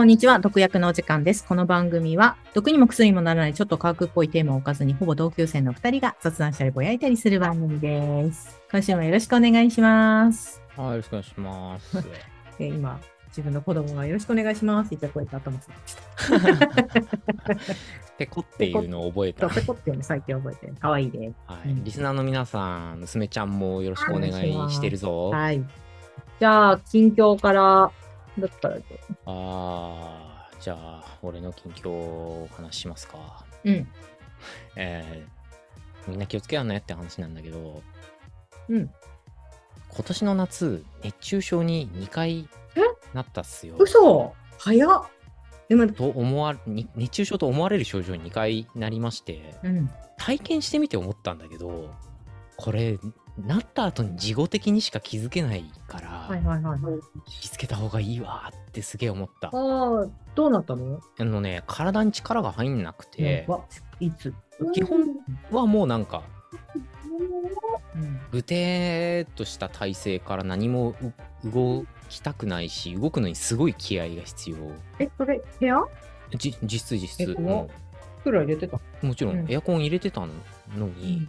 こんにちは、毒薬のお時間です。この番組は、毒にも薬にもならないちょっと科学っぽいテーマを置かずに、ほぼ同級生の二人が雑談したりぼやいたりする番組です。今週もよろしくお願いします。はい、よろしくお願いします。えー今、自分の子供がよろしくお願いしますって言った声と頭つまペコっていうのを覚えた。ペコっていうの最近覚えてる。かわいいです。はい、リスナーの皆さん、娘ちゃんもよろしくお願いしてるぞ。はい。じゃあ、近況から、どっから行こあー、じゃあ、俺の近況をお話ししますか。ううん。えー、みんな気をつけやんなよって話なんだけど、うん。今年の夏、熱中症に2回え？なったっすよ。嘘早っでも、と思わに熱中症と思われる症状に2回なりまして、うん。体験してみて思ったんだけど、これ、なった後に事後的にしか気づけないから、はいはいはいはい。気付けた方がいいわってすげえ思った。ああ、どうなったの？あのね、体に力が入んなくて、わ、いつ？基本はもうなんか、うん。ぐてーっとした体勢から何もう動きたくないし、動くのにすごい気合が必要。え、それ、部屋？じ実質実質。え怖っう入れてた？もちろうんんエアコン入れてたのに、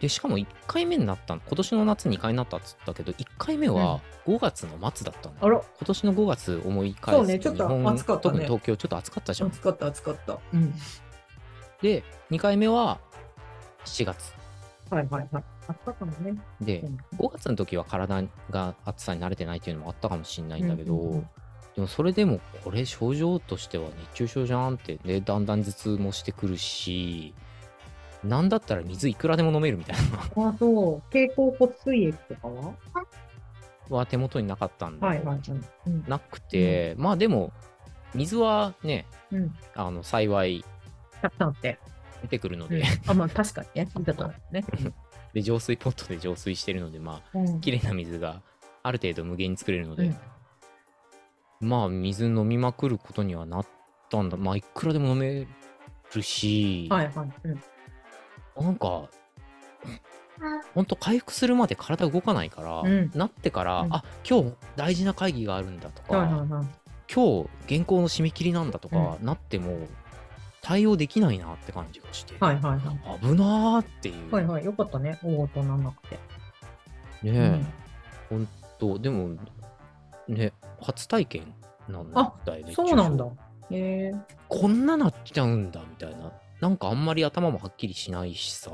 で、しかも1回目になったの、今年の夏2回になったっつったけど、1回目は5月の末だったの。あら、今年の5月思い返すとそうねちょっと暑かったね特に東京ちょっと暑かったじゃん。暑かった暑かった。うん。で、2回目は7月。はいはいはい。暑かったもんね。でうん、5月の時は体が暑さに慣れてないっていうのもあったかもしれないんだけど、うんうんうんでもそれでもこれ症状としては熱中症じゃんって、で、だんだん頭痛もしてくるし、なんだったら水いくらでも飲めるみたいなあ、そう。経口骨水液とかは？のは手元になかったんで、はいはいはい。うん。なくて、まあでも、水はね、うん。あの、幸いたくさんあって。出てくるのうんで、あ、まあ確かにね。見たとね。で、浄水ポットで浄水してるので、まあ、うん。綺麗な水がある程度無限に作れるので、うんまあ水飲みまくることにはなったんだまあいくらでも飲めるし、はいはい。うん。なんかほんと回復するまで体動かないから、うんなってから、うんあ今日大事な会議があるんだとか、はいはいはい。今日原稿の締め切りなんだとか、なっても対応できないなって感じがして、はいはいはい。危なーっていう、はいはい。よかったね。大事なんなくて。ねえ、ほんとでもね初体験なんだあよねそうなんだ。へえ。こんななっちゃうんだみたいな。なんかあんまり頭もはっきりしないしさ。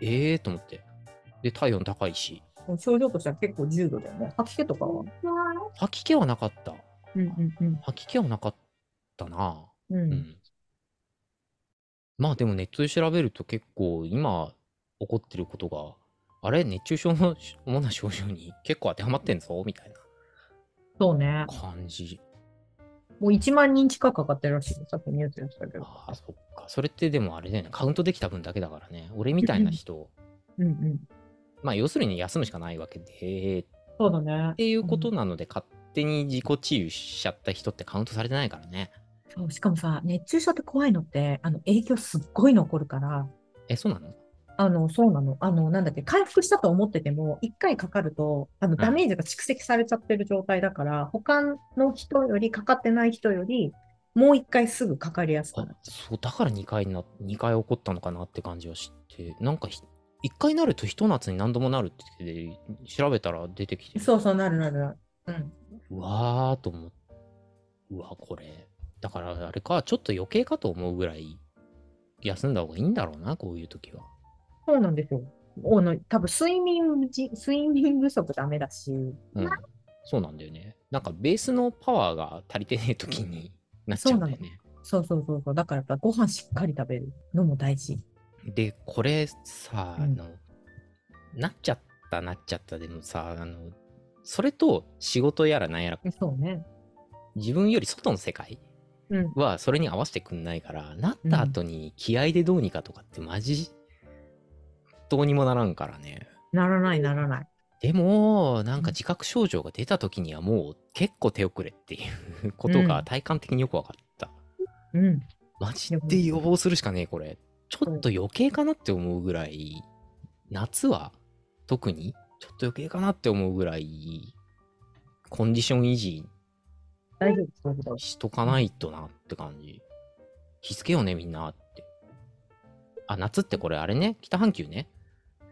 ええー、と思って。で、体温高いし。症状としては結構重度だよね。吐き気とかは？吐き気はなかった。うんうんうん。吐き気はなかったな。う。うんん。まあでもネットで調べると結構今起こってることが、あれ？熱中症の主な症状に 結構当てはまってんぞ？みたいそうねな。感じ。もう1万人近くかかってるらしいよ。さっきニュースでしたけど。ああ、そっか。それってでもあれだよね。カウントできた分だけだからね。俺みたいな人、うんうん。まあ要するに休むしかないわけで、そうだねっ。ていうことなので、勝手に自己治癒しちゃった人ってカウントされてないからね。そう、しかもさ、熱中症って怖いのって、あの、影響すっごい残るから、え、そうなの？あの、そうなの。あの、なんだっけ、回復したと思ってても、一回かかると、あの、ダメージが蓄積されちゃってる状態だから、他の人より、かかってない人より、もう一回すぐかかりやすくなある。そう、だから2回な、2回起こったのかなって感じはして、なんかひ、1回なるとひと夏に何度もなるって言って、調べたら出てきて、そうそう、なるなるなる。うん。うわーと思って、うわ、これ。だからあれか、ちょっと余計かと思うぐらい、休んだ方がいいんだろうな、こういう時は。そうなんですよ。あの、多分睡眠じ、睡眠不足ダメだし、うん。そうなんだよね。なんかベースのパワーが足りてねえ時になっちゃうんだよね。そうそうそうそう。だからやっぱご飯しっかり食べるのも大事。で、これさ、うんあの、なっちゃった、なっちゃったでもさ、あの、それと仕事やらなんやら、そうね。自分より外の世界うん。はそれに合わせてくんないから、なった後に気合でどうにかとかってマジ、どうにもならんからね。ならない、ならない。でも、なんか自覚症状が出た時にはもう結構手遅れっていうことが体感的によく分かった。うん。マジで予防するしかねえ、これ。ちょっと余計かなって思うぐらい夏は特にちょっと余計かなって思うぐらい、コンディション維持大丈夫そういうこと。しとかないとなって感じ。気づけようね、みんなって。あ、夏ってこれあれね、北半球ね？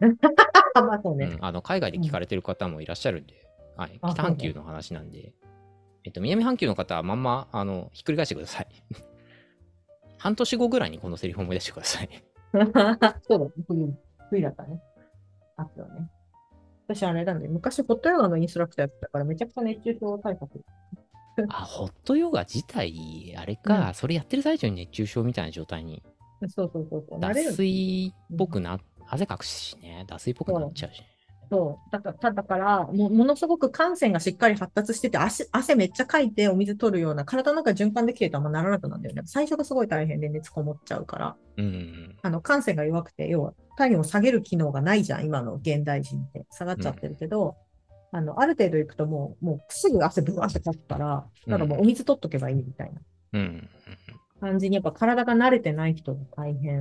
あ、まあそうね。うん、あの海外で聞かれてる方もいらっしゃるんで、はい、あ北半球の話なんで、えっと、南半球の方はまんまあのひっくり返してください。半年後ぐらいにこのセリフを思い出してください。そうだ、冬、冬だったね。あったよね。私あれなんで、昔ホットヨガのインストラクターやってたから、めちゃくちゃ熱中症対策。あ、ホットヨガ自体、あれか、うんそれやってる最中に熱中症みたいな状態に、そうそうそうそう。慣脱水っぽくな、汗かくしね、脱水っぽくなっちゃうしね。そう。だから、ただから、もものすごく汗腺がしっかり発達してて、汗、汗めっちゃかいてお水取るような、体の中循環できてるとあんまならなくなるんだよね。最初がすごい大変で熱こもっちゃうから。うん。あの、汗腺が弱くて、要は体温を下げる機能がないじゃん、今の現代人って。下がっちゃってるけど、あの、ある程度いくともう、もうすぐ汗ブワーってかくから、だからもうお水取っとけばいいみたいなうん。感じに、やっぱ体が慣れてない人が大変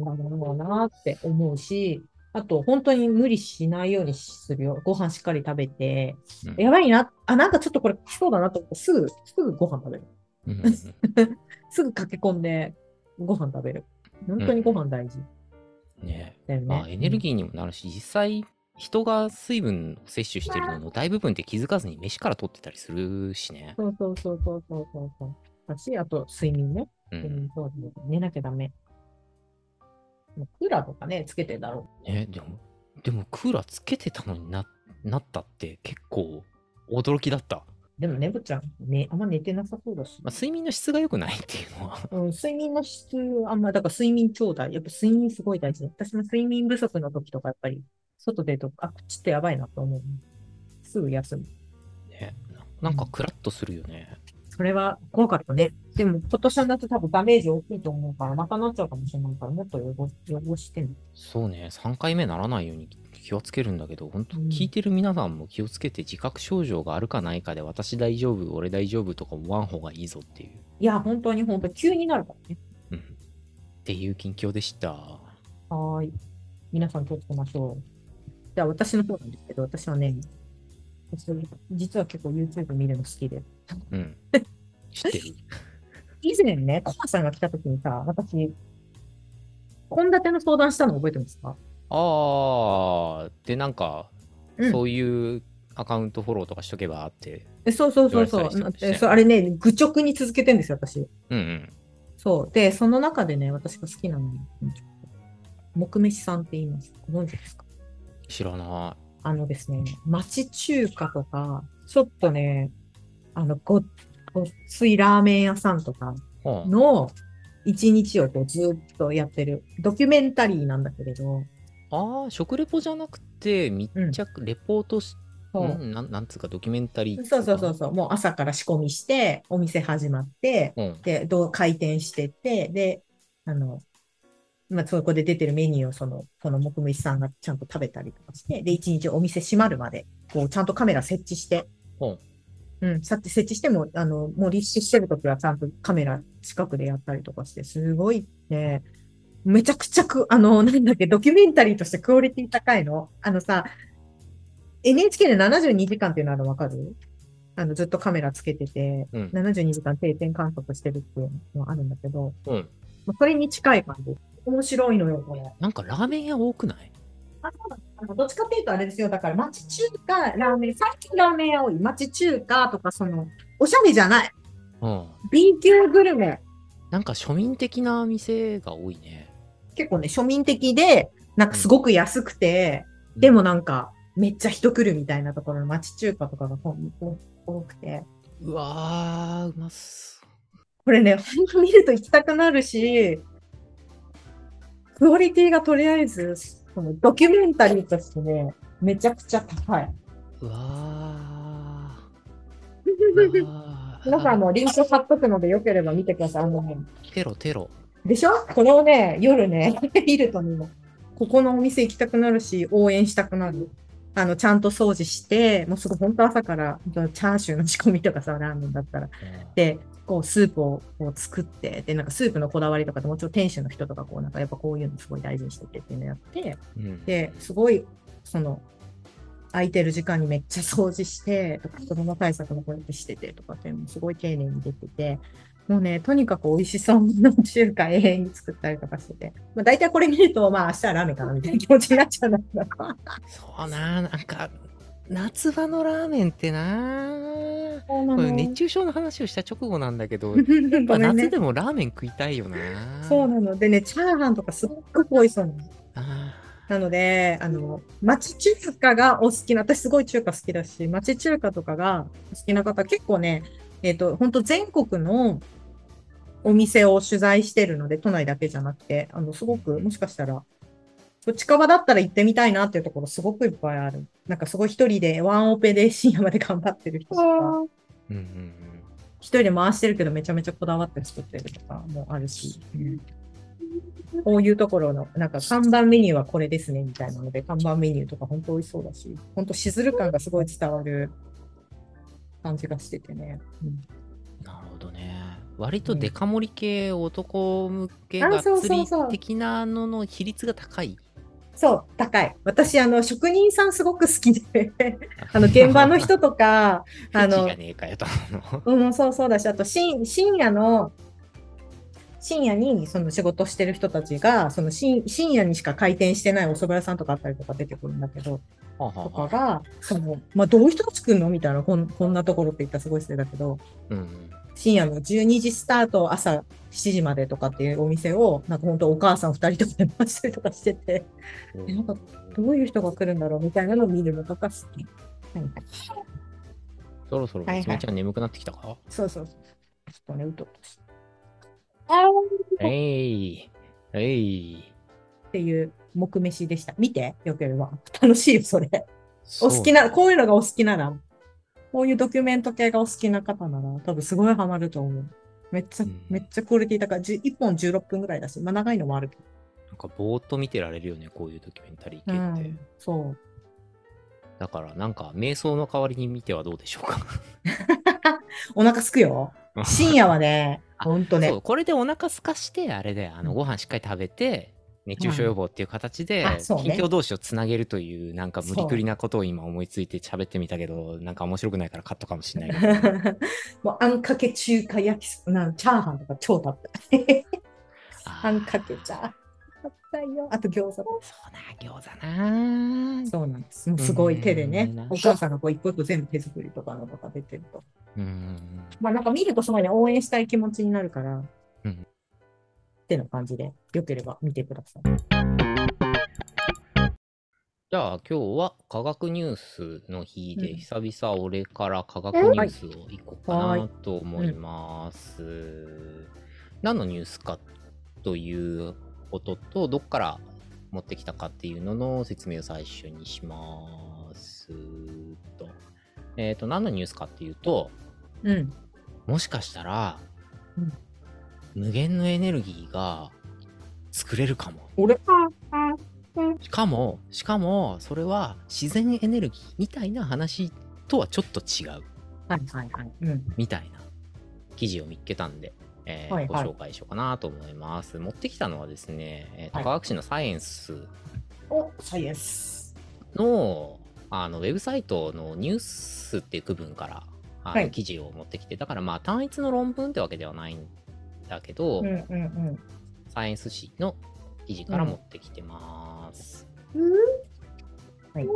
なんだなって思うし、あと、本当に無理しないようにするよ。ご飯しっかり食べて、うんやばいな、あ、なんかちょっとこれ来そうだなと思って、すぐ、すぐご飯食べる。うん。すぐ駆け込んでご飯食べる。本当にご飯大事ねだよね。まあエネルギーにもなるし、実際、人が水分を摂取してるのの大部分って気づかずに飯から取ってたりするしね。そうそうそうそうそうそうそう。だし、あと睡眠ね。うん。そう寝なきゃダメ。クーラーとかね、つけてだろね、でも、でもクーラーつけてたのにななったって結構驚きだった。う。でもねぶちゃん、ね、あんま寝てなさそうだし。まあ、睡眠の質が良くないっていうのは。うん、睡眠の質、あんま、だから睡眠ちょうだい。やっぱ睡眠すごい大事。私も睡眠不足の時とか、やっぱり、外出ると、あ、ちょっとやばいなと思う。すぐ休む。ね、ななんかクラッとするよね。それは怖かったね。でも、今年の夏多分ダメージ大きいと思うから、またなっちゃうかもしれないから、もっと汚汚してんの。そうね、3回目ならないように気をつけるんだけど、本当うん聞いてる皆さんも気をつけて自覚症状があるかないかで、私大丈夫、俺大丈夫とか思わん方がいいぞっていう、いや、本当に本当に急になるからね。うん、っていう近況でした。はーい。皆さん気をつけましょう。じゃあ、私の方なんですけど、私はね、私実は結構 YouTube 見るの好きで。うん。知ってる 以前ね、コマさんが来た時にさ、私、献立の相談したの覚えてますか？あー、で、なんか、うんそういうアカウントフォローとかしとけばって。えそうそうそうそう。言われてたりしてえそうあれね、愚直に続けてんですよ、私。うんうん。そう。で、その中でね、私が好きなのに、木飯さんって言います。ご存知ですか？知らなあのですね、町中華とか、ちょっとね、あの、ご、ごっついラーメン屋さんとかの一日をこうずっとやってるドキュメンタリーなんだけれど、あー、食レポじゃなくて、密着、レポートし、そう。うん？なんなんつうか、ドキュメンタリーそうそうそうかそう、もう朝から仕込みして、お店始まって、うん。で、どう回転してって、で、あの、まあ、そこで出てるメニューをその、この木飯さんがちゃんと食べたりとかして、で、一日お店閉まるまで、こう、ちゃんとカメラ設置して、うんうん、さ設置しても、あの、もう立地してるときはちゃんとカメラ近くでやったりとかして、すごいね、めちゃくちゃく、あの、なんだっけ、ドキュメンタリーとしてクオリティ高いの？あのさ、NHK で72時間っていうのあるのわかる？あの、ずっとカメラつけてて、うん72時間定点観測してるっていうのがあるんだけど、うん。まあそれに近い感じ。面白いのよ、これ。なんかラーメン屋多くない？あ、そうなんあのどっちかっていうとあれですよ。だから町中華、ラーメン、最近ラーメン屋多い。町中華とか、その、おしゃれじゃない。うん。B 級グルメ。なんか庶民的な店が多いね。結構ね、庶民的で、なんかすごく安くて、でもなんか、めっちゃ人来るみたいなところの町中華とかがほんと多くて。うわー、うまっす。これね、ほんと見ると行きたくなるし、クオリティがとりあえず、そのドキュメンタリーとしてね、めちゃくちゃ高い。うわー。皆さんもリンク貼っとくのでよければ見てください。あのね、テロテロ。でしょ？これをね、夜ね、見るとね、ここのお店行きたくなるし、応援したくなる。あの、ちゃんと掃除して、もうすぐ本当朝から、チャーシューの仕込みとかさ、ラーメンだったら。で、こう、スープをこう作って、で、なんかスープのこだわりとかでもちろん店主の人とか、こう、なんかやっぱこういうのすごい大事にしててっていうのやって、うんで、すごい、その、空いてる時間にめっちゃ掃除して、とか子供対策もこうやってしててとかっていうのもすごい丁寧に出てて、もうね、とにかく美味しそうな中華永遠に作ったりとかしてて、まあ大体これ見ると、まあ明日はラーメンかなみたいな気持ちになっちゃうんだけど。そうな、なんか、夏場のラーメンってな、これ熱中症の話をした直後なんだけど、夏で。もラーメン食いたいよな。そうなの。でね、チャーハンとかすっごく美味しそうなの。あなので、あの、町中華がお好きな、私すごい中華好きだし、町中華とかが好きな方、結構ね、えっ、と、本当全国のお店を取材してるので、都内だけじゃなくて、あの、すごく、もしかしたら、近場だったら行ってみたいなっていうところすごくいっぱいある。なんかすごい一人でワンオペで深夜まで頑張ってる人とか、ーうんうん一人で回してるけどめちゃめちゃこだわって作ってるとかもあるし、こういうところの、なんか看板メニューはこれですねみたいなので、看板メニューとか本当美味しそうだし、本当しずる感がすごい伝わる感じがしててね。うん。割とデカ盛り系、男向けがっつり的なのの比率が高い。そう、高い。私、あの、職人さんすごく好きで、あの、現場の人とか、あのうん、そうそうだし、あと深、深夜の、深夜にその仕事してる人たちが、その深深夜にしか開店してないお蕎麦屋さんとかあったりとか出てくるんだけど、はあはとかが、その、まあ、どういう人が作るのみたいな、こんこんなところって言ったらすごい失礼だけど、うん深夜の12時スタート、朝7時までとかっていうお店を、なんか本当お母さん2人とかで回したりとかしてて、うんえなんかどういう人が来るんだろうみたいなのを見るのとか好き。そろそろはいはい娘ちゃん眠くなってきたか、そうそうそう。ちょっとね、うとっとして。えいえいっていう木飯でした。見て、よければ。楽しいよ、それ。お好きなな、こういうのがお好きなら、こういうドキュメント系がお好きな方なら、多分すごいハマると思う。めっちゃ、うんめっちゃクオリティ高い。じ1本16分ぐらいだし、まあ長いのもあるけなんかぼーっと見てられるよね、こういうドキュメンタリー系ど。うって。ん、そう。だからなんか瞑想の代わりに見てはどうでしょうか。お腹すくよ。深夜はね、あほんとね。これでお腹すかして、あれで、あの、ご飯しっかり食べて、熱中症予防っていう形で、近況同士をつなげるという、なんか無理くりなことを今思いついて喋ってみたけど、なんか面白くないからカットかもしれないけど。もうあんかけ中華焼きそなんチャーハンとか超食べた。あんかけチャーハン。あと餃子。そうな、餃子なそうなんです。すごい手でねうん。お母さんがこう一個一個全部手作りとかのとか出てると。うん。まあなんか見るとすごいね、応援したい気持ちになるから。うんってな感じで、よければ見てください。じゃあ今日は科学ニュースの日で、うん久々俺から科学ニュースをいこうかなと思います。何のニュースかということと、どっから持ってきたかっていうのの説明を最初にしますと。えっ、と、何のニュースかっていうと、うん。もしかしたら、うん無限のエネルギーが作れるかも。俺しかも、しかも、それは自然エネルギーみたいな話とはちょっと違うはいはいはい。うん。みたいな記事を見っけたんで、えーはいはいご紹介しようかなと思います。持ってきたのはですね、えーとはい科学誌のサイエンスお、サイエンス。のあのウェブサイトのニュースっていう区分からあの、はい記事を持ってきて、だからまあ単一の論文ってわけではないんだけど、うんうんサイエンス誌の記事から持ってきてます。うん。はい。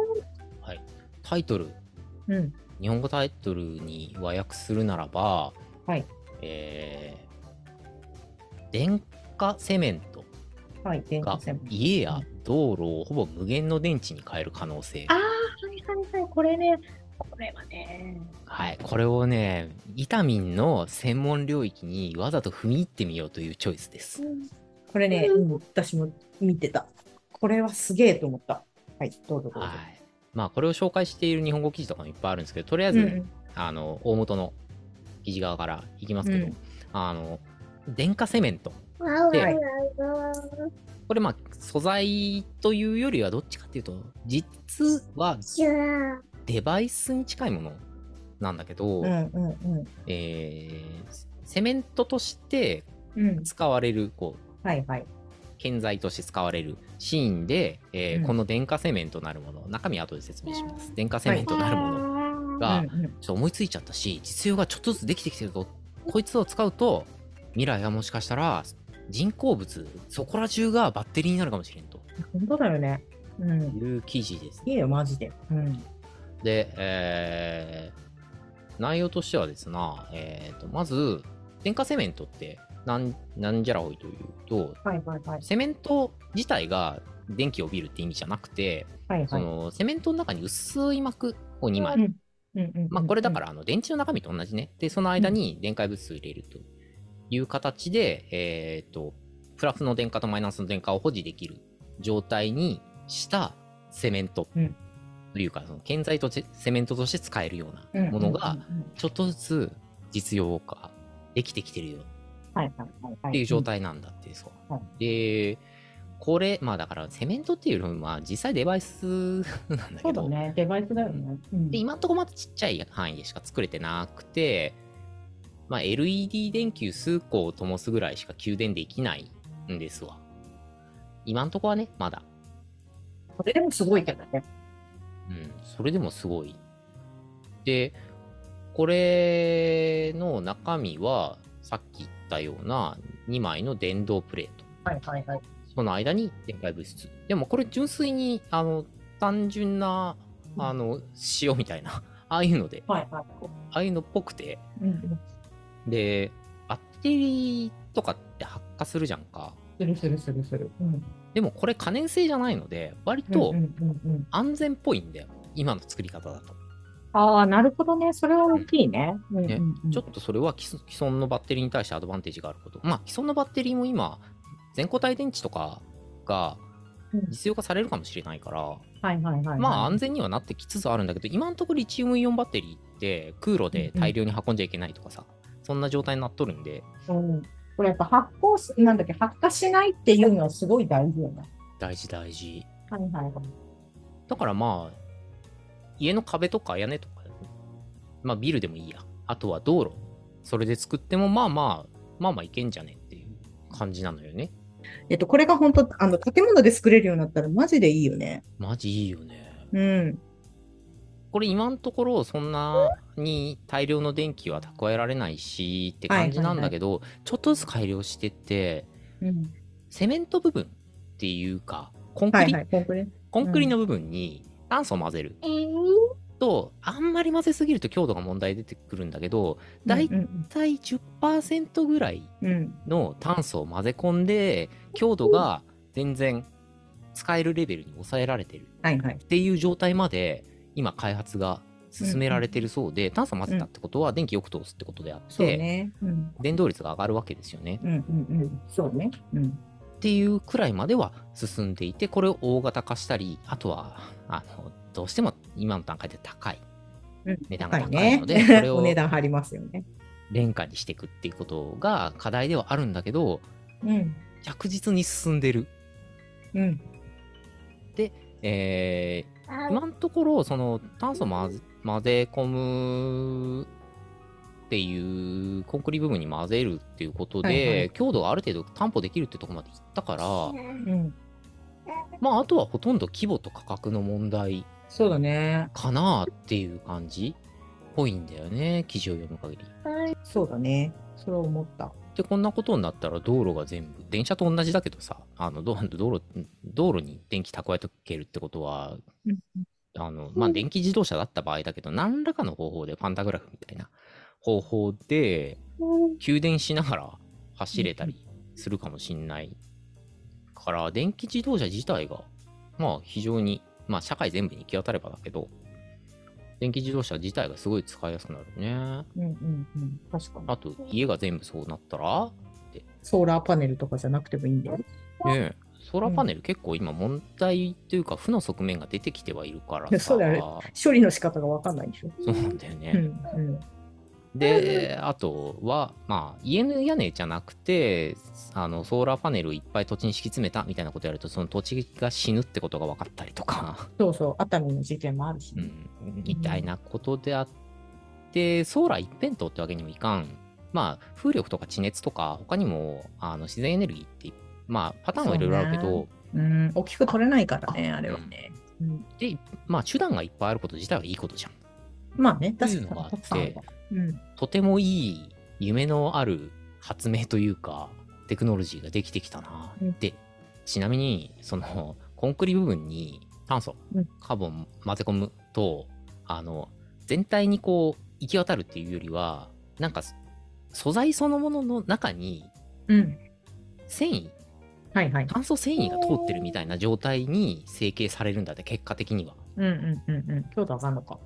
はい、タイトル、うん。日本語タイトルに和訳するならば、はい。えー電化セメントが。家や道路をほぼ無限の電池に変える可能性あ。あ、はいはいはい。これね、これはね。はい、これをね、イタミンの専門領域にわざと踏み入ってみようというチョイスです。これね、うん、私も見てた。これはすげえと思った。はい、どうぞどうぞ。はい。まあ、これを紹介している日本語記事とかもいっぱいあるんですけど、とりあえず、うんあの、大元の記事側からいきますけど、うんあの、電化セメントでこれまあ素材というよりはどっちかっていうと実はデバイスに近いものなんだけど、うんうんうん。えーセメントとしてうん。使われるこうはいはい。建材として使われるシーンで、えーうんこの電化セメントなるもの中身は後で説明します電化セメントなるものがうんうんちょっと思いついちゃったし実用がちょっとずつできてきてるとこいつを使うと未来はもしかしたら人工物そこら中がバッテリーになるかもしれんと本当だよね。うん。いう記事ですいいよ、マジで。うん。で、えー内容としてはですな、えーとまず電化セメントってなんなんじゃらほいというとはいはいはい。セメント自体が電気を帯びるって意味じゃなくて、そはいはい。のセメントの中に薄い膜を2枚、うんまあ、これだからあの電池の中身と同じね。でその間に電解物質を入れるという形で、えー、とプラスの電荷とマイナスの電荷を保持できる状態にしたセメント。うんというか、その建材とセメントとして使えるよううんなものがちょっとずつ実用化できてきてるよ。っていう状態なんだってそう。はで、これ、まあだからセメントっていうよりも、まあ実際デバイスなんだそけど、うだね。デバイスだよね。うんで、今んとこまだちっちゃい範囲でしか作れてなくて、まあ LED 電球数個を灯すぐらいしか給電できないんですわ。今んとこはね、まだ。それでもすごいけどね。うん、それでもすごい。で、これの中身は、さっき言ったような2枚の電動プレート。はいはいはい。その間に電解物質。でもこれ純粋に、あの、単純な、あの、塩みたいな、ああいうので、はいはい。ああいうのっぽくて。で、バッテリーとかって発火するじゃんか。するするするする。うん。でもこれ可燃性じゃないので、割とうんうんうんうん。安全っぽいんだよ。今の作り方だと。ああ、なるほどね。それは大きいね。うんねうんうんちょっとそれは既存のバッテリーに対してアドバンテージがあること。まあ、既存のバッテリーも今、全固体電池とかがうん実用化されるかもしれないから、はいはいはいはい。まあ安全にはなってきつつあるんだけど、今のところリチウムイオンバッテリーって空路で大量に運んじゃいけないとかさ、そんな状態になっとるんで、うん。これやっぱ発光す、なんだっけ、発火しないっていうのはすごい大事よね。大事大事。はいはいはい。だからまあ、家の壁とか屋根とか、まあビルでもいいや。あとは道路。それで作ってもまあまあ、まあまあいけんじゃねっていう感じなのよね。えっと、これが本当、あの、建物で作れるようになったらマジでいいよね。マジいいよね。うん。これ今のところそんなに大量の電気は蓄えられないしって感じなんだけど、ちょっとずつ改良してって、うん。セメント部分っていうか、コンクリ、はいはい、コンクリ。コンクリの部分に炭素を混ぜると、あんまり混ぜすぎると強度が問題出てくるんだけど、だいうんたい10%ぐらい。の炭素を混ぜ込んで、強度が全然使えるレベルに抑えられてるはいはい。っていう状態まで今開発が進められてるそうで、炭素混ぜたってことは電気よく通すってことであって、ね。うん。電動率が上がるわけですよね。うんうんうん。そうね。うん。っていうくらいまでは進んでいて、これを大型化したり、あとは、あの、どうしても今の段階で高い。うん値段が高いのでね。これを お値段張りますよね。廉価にしていくっていうことが課題ではあるんだけど、うん。着実に進んでる。うん。えー、今のところ、その炭素混ぜ混ぜ込むっていう、コンクリ部分に混ぜるっていうことで、はいはい強度がある程度担保できるってとこまでいったから、うん。まあ、あとはほとんど規模と価格の問題そうだね。かなっていう感じっぽいんだよね、記事を読む限り。そうだね。それは思った。で、こんなことになったら道路が全部、電車と同じだけどさ、あの道道路道路に電気蓄えとけるってことは、うん。あの、まあ、電気自動車だった場合だけど、何らかの方法でパンタグラフみたいな方法で、給電しながら走れたりするかもしんないから、電気自動車自体が、まあ、非常に、まあ、社会全部に行き渡ればだけど、電気自動車自体がすごい使いやすくなるね。うんうんうん。確かに。あと、家が全部そうなったら、ソーラーパネルとかじゃなくてもいいんだよ。ねえ、ソーラーパネル結構今問題というか負の側面が出てきてはいるからさ。そうだよ処理の仕方がわかんないでしょ。そうなんだよね。うんうん。で、あとは、まあ、家の屋根じゃなくて、あのソーラーパネルをいっぱい土地に敷き詰めたみたいなことやると、その土地が死ぬってことが分かったりとか、そうそう、熱海の事件もあるしね。うん、みたいなことであって、ソーラー一辺倒ってわけにもいかん。まあ、風力とか地熱とか、他にもあの自然エネルギーって、まあ、パターンはいろいろあるけそど、うん、大きく取れないからね、あれはね。うん、で、まあ、手段がいっぱいあること自体はいいことじゃん。まあね、とい確かにうのがあって。うん。とてもいい夢のある発明というかテクノロジーができてきたな、うんでちなみにそのコンクリ部分に炭素うんカーボン混ぜ込むとあの全体にこう行き渡るっていうよりはなんか素材そのものの中にうん。繊維はいはい。炭素繊維が通ってるみたいな状態に成形されるんだって結果的には。うんうんうんうん。強度上がるのか。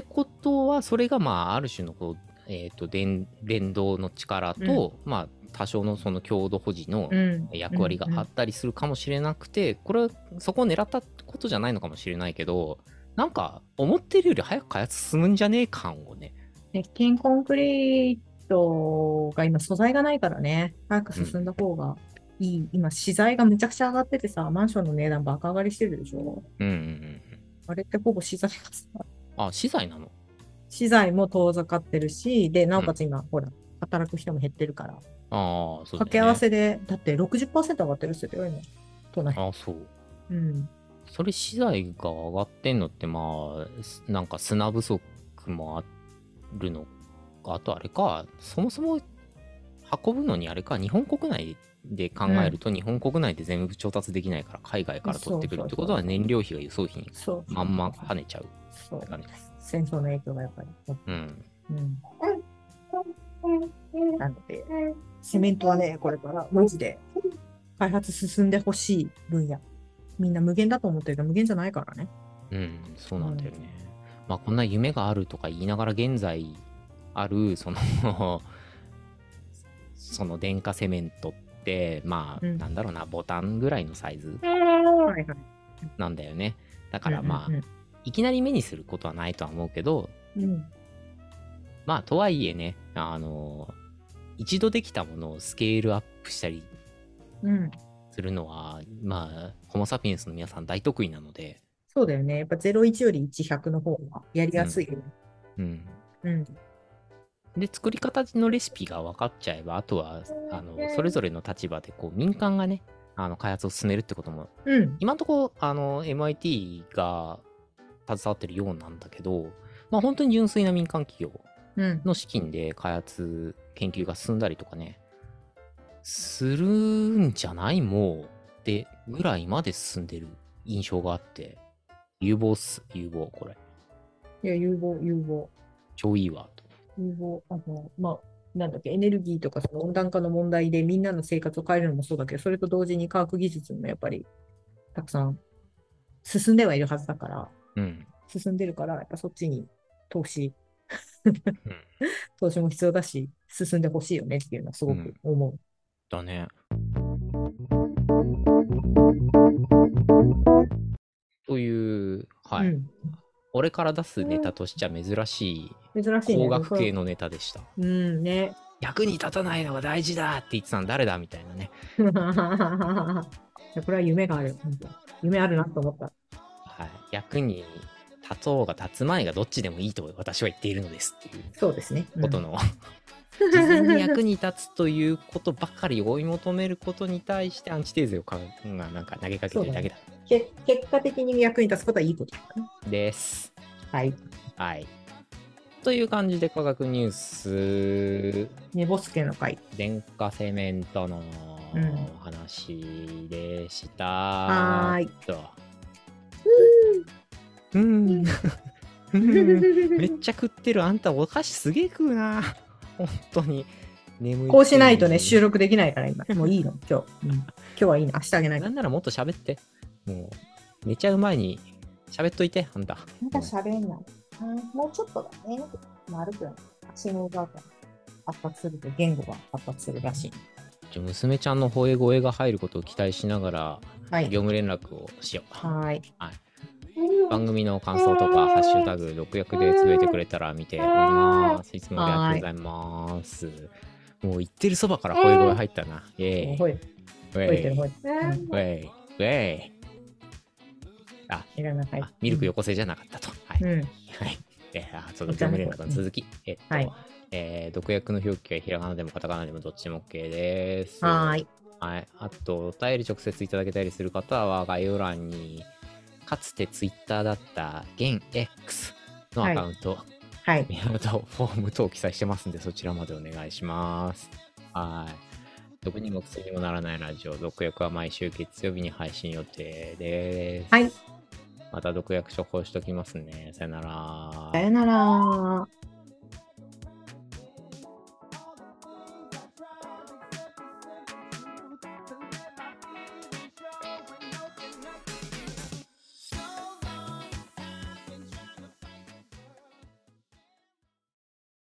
ってことはそれがまあある種のこう、えー、と連連動の力と、まあ多少のその強度保持のうん。役割があったりするかもしれなくて、これはそこを狙ったことじゃないのかもしれないけどなんか思ってるより早く開発進むんじゃねえ感をね鉄筋コンクリートが今素材がないからね、早く進んだ方がいい。今、資材がめちゃくちゃ上がっててさ、マンションの値段バカ上がりしてるでしょ。うんうんうんあれってほぼ資材がさ、あ資材なの？資材も遠ざかってるし、で、なおかつ今、ほら、働く人も減ってるから、ああそうだ、ね、掛け合わせで、だって60%上がってるっすよ、今、都内。ああそう。うん。それ資材が上がってんのってまあすなんか砂不足もあるのか。あとあれかそもそも運ぶのにあれか日本国内で考えると日本国内で全部調達できないから海外から取ってくるってことは燃料費が輸送費に。まんま跳ねちゃうって感じ戦争の影響がやっぱり。うんうん。なので、セメントはね、これからマジで開発進んでほしい分野。みんな無限だと思ってるけど無限じゃないからね。うんそうなんだよね、まあこんな夢があるとか言いながら現在あるその その電化セメントってまあ、うんなんだろうなボタンぐらいのサイズ。なんだよね。だからまあ、うんいきなり目にすることはないとは思うけど、うんうん、まあ、とはいえね、あの、一度できたものをスケールアップしたりうん。するのは、まあ、ホモ・サピエンスの皆さん大得意なので、そうだよね。やっぱ01より100の方がやりやすいよね。うん。うん。で、作り方のレシピが分かっちゃえば、あとは、あの、それぞれの立場で、こう、民間がね、あの、開発を進めるってことも、うん。今のところ、あの、MIT が携わってるようなんだけど、まあ、本当に純粋な民間企業うん。の資金で開発、研究が進んだりとかね、するんじゃないもうってぐらいまで進んでる印象があって、有望っす、有望、これ。いや、有望、有望。超いいわ、と。有望。あの、まあ、なんだっけ、エネルギーとかその温暖化の問題でみんなの生活を変えるのもそうだけど、それと同時に科学技術もやっぱりたくさん進んではいるはずだから、うん。進んでるから、やっぱそっちに投資、うん投資も必要だし、進んでほしいよねっていうのはすごく思う。だね。という、はい。うん。俺から出すネタとしちゃ珍しい珍しいね。工学系のネタでした。うんね。役に立たないのが大事だって言ってたの誰だみたいなね。これは夢がある。夢あるなと思った。に立とうが立つ前がどっちでもいいと私は言っているのですっていうそうですね。うんことの、事前に役に立つということばかり追い求めることに対してアンチテーゼをかがなんか投げかけてるだけだけ結果的に役に立つことはいいことだね。です。はい。はい。という感じで科学ニュース、寝ぼすけの会。電化セメントの話でした。はーいと。うん。うんめっちゃ食ってる。あんたお菓子すげえ食うな。本当に。眠い。こうしないとね、収録できないから今。もういいの、今日。うん、今日はいいの。明日あげない。なんならもっと喋って。もう、寝ちゃう前に喋っといて、あんた。なんか喋んない。もうちょっとだね。丸く足の裏が発達すると言語が発達するらしい。じゃあ娘ちゃんの吠え声が入ることを期待しながら、はい。業務連絡をしよう。はーい。番組の感想とか、ハッシュタグ、毒薬でつぶえてくれたら見ております。いつもありがとうございます。もう言ってるそばから声声入ったな。イェーイ。ウほいてるェイ。ほい。うんウェイ。ウェイ。あ、ミルク横性じゃなかったと。はい。うん。はい。えー、あ、そう、業務連絡の続き。えっと、はいえー、毒薬の表記はひらがなでもカタカナでもどっちでも OK です。はーい。はい。あと、お便り直接いただけたりする方は、概要欄に、かつてツイッターだった現 X のアカウント、はい。メールとフォーム等を記載してますんで、そちらまでお願いします。はい。毒にも薬にもならないラジオ、毒薬は毎週月曜日に配信予定です。はい。また毒薬処方しときますね。さよなら。さよなら。